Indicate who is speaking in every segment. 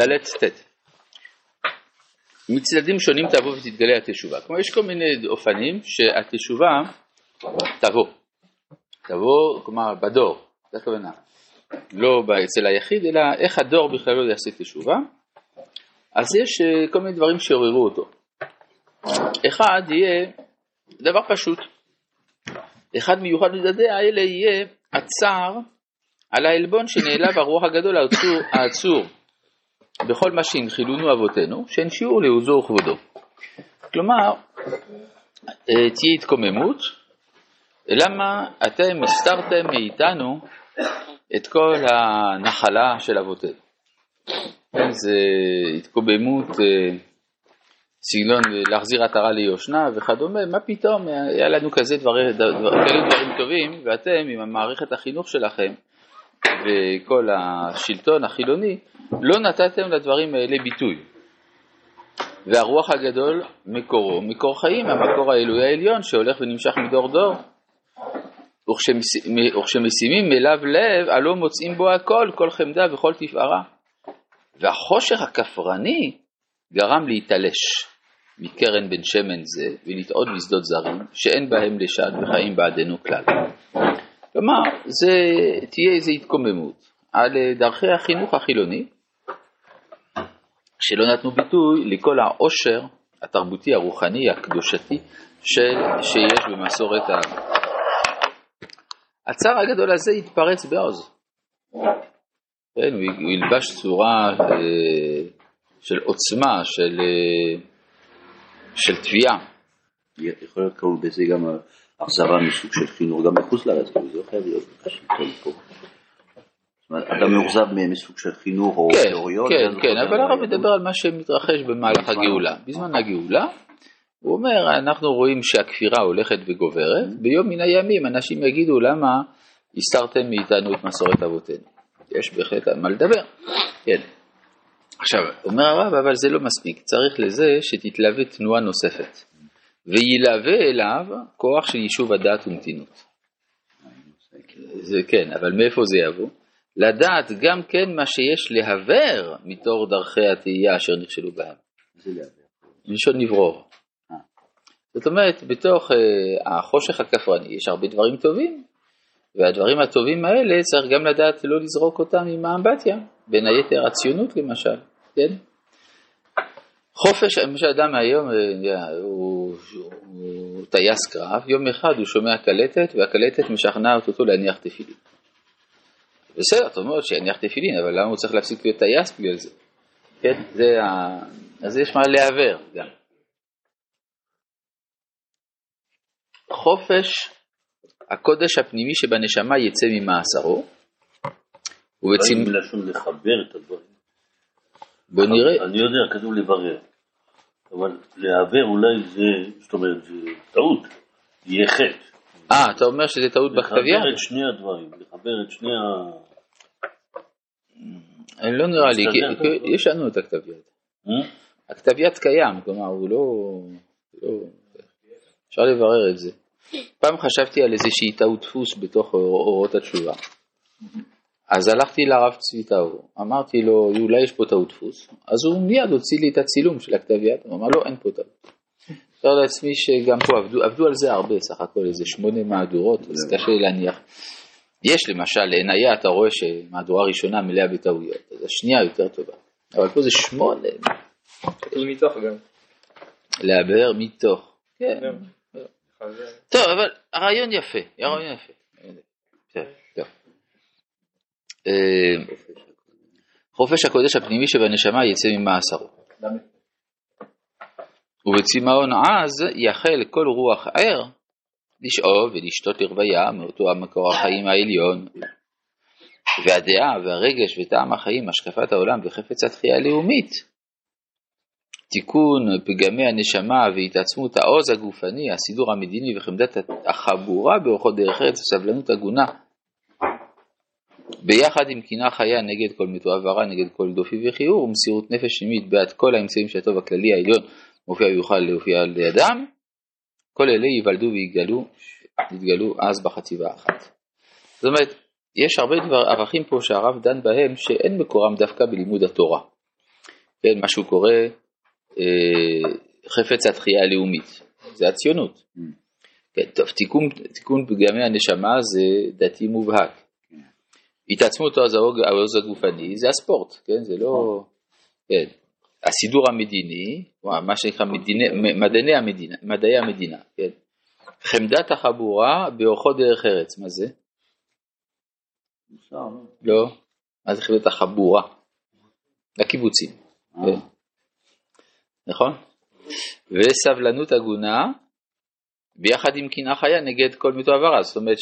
Speaker 1: ד' ט' מצדדים שונים תבוא ותתגלה התשובה. כלומר יש כל מיני אופנים שהתשובה תבוא. תבוא, כלומר בדור, זה הכוונה. לא אצל היחיד, אלא איך הדור בכלל לא יעשה תשובה. אז יש אה, כל מיני דברים שעוררו אותו. אחד יהיה דבר פשוט. אחד מיוחד מדדי האלה יהיה הצער על העלבון שנעלב הרוח הגדול העצור, העצור בכל מה שהנחילונו אבותינו, שאין שיעור לעוזו וכבודו. כלומר, אה, תהיה התקוממות, למה אתם הסתרתם מאיתנו את כל הנחלה של אבותינו. כן, זה התקוממות, אה, סגנון להחזיר עטרה ליושנה וכדומה, מה פתאום, היה לנו כזה דבר, דבר, כאלה דברים טובים, ואתם עם המערכת החינוך שלכם וכל השלטון החילוני, לא נתתם לדברים האלה ביטוי. והרוח הגדול מקורו, מקור חיים, המקור האלוהי העליון שהולך ונמשך מדור דור. וכשמשימים אליו לב, הלא מוצאים בו הכל, כל חמדה וכל תפארה. והחושך הכפרני גרם להתעלש מקרן בן שמן זה ולטעוד בשדות זרים, שאין בהם לשד וחיים בעדנו כלל. כלומר, זה תהיה איזו התקוממות על דרכי החינוך החילוני, שלא נתנו ביטוי לכל העושר התרבותי, הרוחני, הקדושתי של, שיש במסורת ה... הצער הגדול הזה התפרץ בעוז. כן, הוא ילבש צורה אה, של עוצמה, של, אה, של תביעה.
Speaker 2: יכול להיות כמובן בזה גם אכזבה מסוג של חינוך, גם מחוץ לארץ, זה לא חייב להיות השלטון פה. אדם מאוכזב מסוג של חינוך או
Speaker 1: כן, תיאוריות. כן, כן, אבל הרב מדבר על מה שמתרחש במהלך הגאולה. בזמן הגאולה, הוא אומר, אנחנו רואים שהכפירה הולכת וגוברת, mm-hmm. ביום מן הימים אנשים יגידו למה הסתרתם מאיתנו את מסורת אבותינו. יש בהחלט על מה לדבר. כן. עכשיו, אומר הרב, אבל זה לא מספיק, צריך לזה שתתלווה תנועה נוספת, וילווה אליו כוח של יישוב הדעת ומתינות. זה כן, אבל מאיפה זה יבוא? לדעת גם כן מה שיש להבר מתור דרכי התהייה אשר נכשלו בהם. מלשון נברור. אה. זאת אומרת, בתוך uh, החושך הכפרני יש הרבה דברים טובים, והדברים הטובים האלה צריך גם לדעת לא לזרוק אותם עם האמבטיה, בין היתר הציונות למשל, כן? חופש, למשל אדם היום אה, הוא, הוא, טייס קרב, יום אחד הוא שומע קלטת והקלטת משכנעת אותו להניח תפילין. בסדר, זאת אומרת שיניח תפילין, אבל למה הוא צריך להפסיק להיות טייס בגלל זה? כן, זה ה... אז יש מה להעבר גם. חופש הקודש הפנימי שבנשמה יצא ממאסרו.
Speaker 2: ובצמ... מלשון לחבר את הדברים.
Speaker 1: בוא נראה.
Speaker 2: אני יודע, כתוב לברר. אבל להעבר אולי זה, זאת אומרת, זה טעות, יהיה חטא.
Speaker 1: אה, אתה אומר שזה טעות בכתביה?
Speaker 2: לחבר את שני הדברים, לחבר את שני ה...
Speaker 1: לא נראה לי, כי יש לנו את הכתב יד. אה? הכתב יד קיים, כלומר הוא לא, לא... אפשר לברר את זה. פעם חשבתי על איזושהי טעות דפוס בתוך אורות התשובה. אז הלכתי לרב צבי טאו, אמרתי לו, אולי יש פה טעות דפוס, אז הוא מיד הוציא לי את הצילום של הכתב יד, הוא אמר לו, לא, אין פה טעות. אפשר לעצמי שגם פה עבדו, עבדו על זה הרבה, סך הכל איזה שמונה מהדורות, אז קשה להניח. יש למשל, לעינייה אתה רואה שמהדורה ראשונה מלאה בטעויות, אז השנייה יותר טובה. אבל פה זה שמונה.
Speaker 3: מתוך גם.
Speaker 1: לעבר מתוך. כן. טוב, אבל הרעיון יפה, הרעיון יפה. אה, חופש הקודש הפנימי שבנשמה יצא ממאסרו. ובצמאון עז יחל כל רוח ער לשאוב ולשתות לרוויה מאותו המקור החיים העליון. והדעה והרגש וטעם החיים, השקפת העולם וחפץ התחייה הלאומית. תיקון פגמי הנשמה והתעצמות העוז הגופני, הסידור המדיני וחמדת החבורה באורחות דרך ארץ וסבלנות הגונה. ביחד עם קינה חיה נגד כל מתועב הרע, נגד כל דופי וכיעור, ומסירות נפש שמית בעד כל האמצעים של הטוב הכללי העליון מופיע ויוכל להופיע לידם, כל אלה ייוולדו ויגלו, יתגלו אז בחציבה אחת. זאת אומרת, יש הרבה דבר, ערכים פה שהרב דן בהם שאין מקורם דווקא בלימוד התורה. כן, מה שהוא קורא אה, חפץ התחייה הלאומית, זה הציונות.
Speaker 2: Mm.
Speaker 1: כן, טוב, תיקון, תיקון פגמי הנשמה זה דתי מובהק. התעצמות העוז הגופני זה הספורט, כן, זה לא, כן, הסידור המדיני, מה שנקרא מדעני המדינה, מדעי המדינה, כן, חמדת החבורה באורחו דרך ארץ, מה זה?
Speaker 2: לא?
Speaker 1: לא, מה זה חמדת החבורה? לקיבוצים,
Speaker 2: אה.
Speaker 1: כן. נכון? וסבלנות הגונה ביחד עם קנאה חיה נגד כל מיתו עברה, זאת אומרת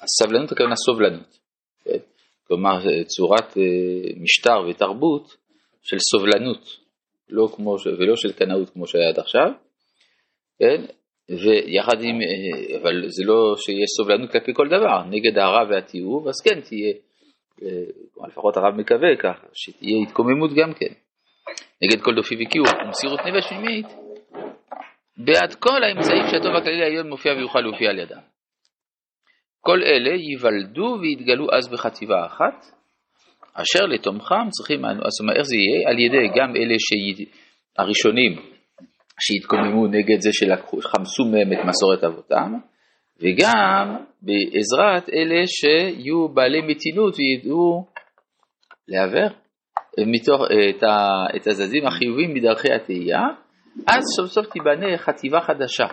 Speaker 1: שהסבלנות הכוונה סובלנות, כן? כלומר צורת אה, משטר ותרבות של סובלנות, לא כמו, ולא של קנאות כמו שהיה עד עכשיו, כן? ויחד עם, אה, אבל זה לא שיש סובלנות כלפי כל דבר, נגד הרע והתיעוב, אז כן תהיה, אה, לפחות הרב מקווה ככה, שתהיה התקוממות גם כן, נגד כל דופי וכיעור, ומסירות נפש פנימית, בעד כל האמצעים שהטוב הכללי העליון מופיע ויוכל להופיע על ידם. כל אלה ייוולדו ויתגלו אז בחטיבה אחת, אשר לתומכם צריכים, זאת אומרת, איך זה יהיה? על ידי גם אלה שי- הראשונים שהתקוממו נגד זה שחמסו מהם את מסורת אבותם, וגם בעזרת אלה שיהיו בעלי מתינות וידעו לעוור מתוך, את, ה, את הזזים החיוביים מדרכי התהייה, אז סוף סוף תיבנה חטיבה חדשה,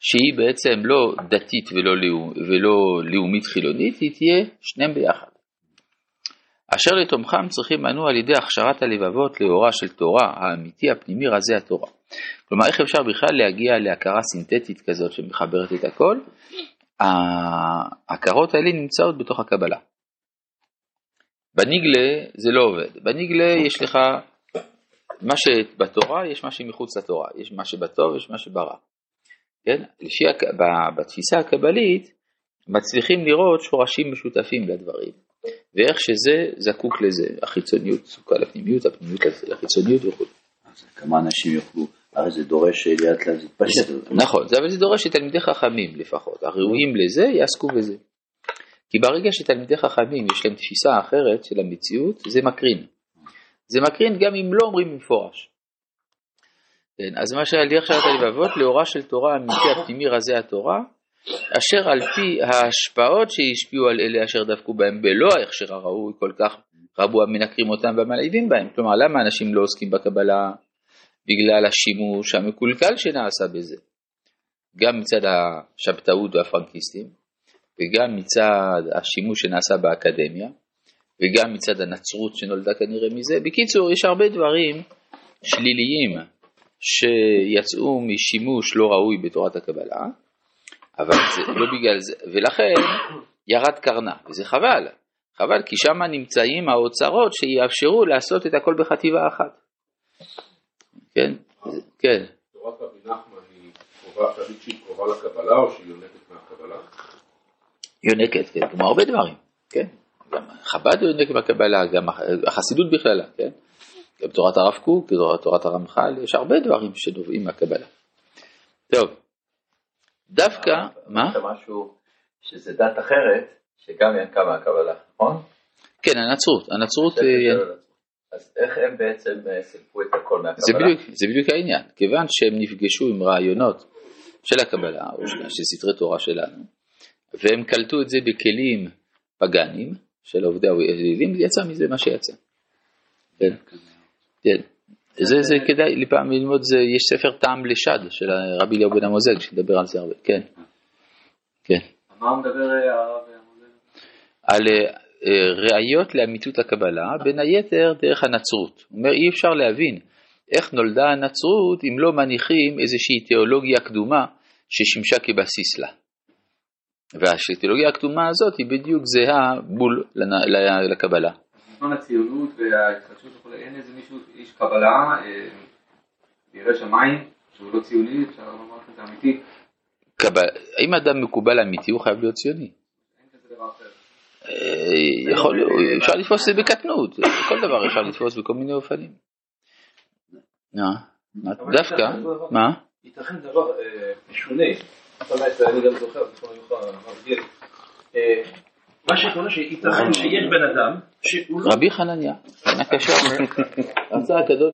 Speaker 1: שהיא בעצם לא דתית ולא, לאום, ולא לאומית חילונית, היא תהיה שניהם ביחד. אשר לתומכם צריכים אנו על ידי הכשרת הלבבות לאורה של תורה האמיתי הפנימי רזי התורה. כלומר, איך אפשר בכלל להגיע להכרה סינתטית כזאת שמחברת את הכל? ההכרות האלה נמצאות בתוך הקבלה. בניגלה זה לא עובד. בניגלה יש לך מה שבתורה, יש מה שמחוץ לתורה. יש מה שבטוב, יש מה שברע. כן? לפי, בתפיסה הקבלית, מצליחים לראות שורשים משותפים לדברים. ואיך שזה זקוק לזה, החיצוניות זקוקה לפנימיות, הפנימיות לחיצוניות וכו'.
Speaker 2: אז כמה אנשים יוכלו, הרי זה דורש לאט לאט להתפשט.
Speaker 1: נכון, זה- אבל זה דורש שתלמידי חכמים לפחות, הראויים לזה יעסקו בזה. כי ברגע שתלמידי חכמים יש להם תפיסה אחרת של המציאות, זה מקרין. זה מקרין גם אם לא אומרים במפורש. כן, אז מה שהיה לי עכשיו את הלבבות, לאורה של תורה אמיתי הפנימי רזי התורה, אשר על פי ההשפעות שהשפיעו על אלה אשר דבקו בהם בלא ההכשר הראוי כל כך רבו המנקרים אותם והמלהיבים בהם. כלומר, למה אנשים לא עוסקים בקבלה? בגלל השימוש המקולקל שנעשה בזה. גם מצד השבתאות והפרנקיסטים, וגם מצד השימוש שנעשה באקדמיה, וגם מצד הנצרות שנולדה כנראה מזה. בקיצור, יש הרבה דברים שליליים שיצאו משימוש לא ראוי בתורת הקבלה, אבל זה לא בגלל זה, ולכן ירד קרנה, וזה חבל, חבל כי שם נמצאים האוצרות שיאפשרו לעשות את הכל בחטיבה אחת. כן, כן,
Speaker 4: תורת רבי נחמן היא קרובה, אפשר להגיד שהיא קרובה לקבלה או שהיא יונקת מהקבלה?
Speaker 1: יונקת, כן, כמו הרבה דברים, כן, גם חב"ד יונק בקבלה, גם החסידות בכללה, כן, גם תורת הרב קוק, תורת הרמח"ל, יש הרבה דברים שנובעים מהקבלה. טוב, דווקא, מה?
Speaker 5: זה משהו שזה דת אחרת, שגם ינקה מהקבלה, נכון?
Speaker 1: כן, הנצרות, הנצרות, אה,
Speaker 5: אז איך הם בעצם אה, סילקו את הכל מהקבלה?
Speaker 1: זה בדיוק, זה בדיוק העניין, כיוון שהם נפגשו עם רעיונות של הקבלה, או של, של סתרי תורה שלנו, והם קלטו את זה בכלים פגאנים של עובדי האלילים, יצא מזה מה שיצא. כן, כן. זה, זה כדאי לפעמים ללמוד, זה, יש ספר טעם לשד של רבי אליהו בן המוזג, שידבר על זה הרבה, כן, כן.
Speaker 3: מה הוא מדבר אה, הרב המוזל?
Speaker 1: על אה, אה, ראיות לאמיתות הקבלה, בין היתר דרך הנצרות. הוא אומר, אי אפשר להבין איך נולדה הנצרות אם לא מניחים איזושהי תיאולוגיה קדומה ששימשה כבסיס לה. והתיאולוגיה הקדומה הזאת היא בדיוק זהה בול לקבלה.
Speaker 3: בזמן הציונות וההתחדשות וכו', אין איזה מישהו, איש קבלה, אה, ירא שמיים, שהוא לא ציוני, אפשר לומר לך את זה אמיתי,
Speaker 1: קבל... אם אדם מקובל אמיתי הוא חייב להיות ציוני. אה, יכול, אפשר לתפוס את זה בקטנות, כל דבר אפשר לתפוס בכל מיני אופנים. מה? דווקא, מה?
Speaker 6: ייתכן דבר אה, משונה, אני גם זוכר, זכרונו לברכה, מה שקורה שייתכן שיש בן אדם שהוא לא
Speaker 1: רבי חנניה, היה קשר, רצה הקדוש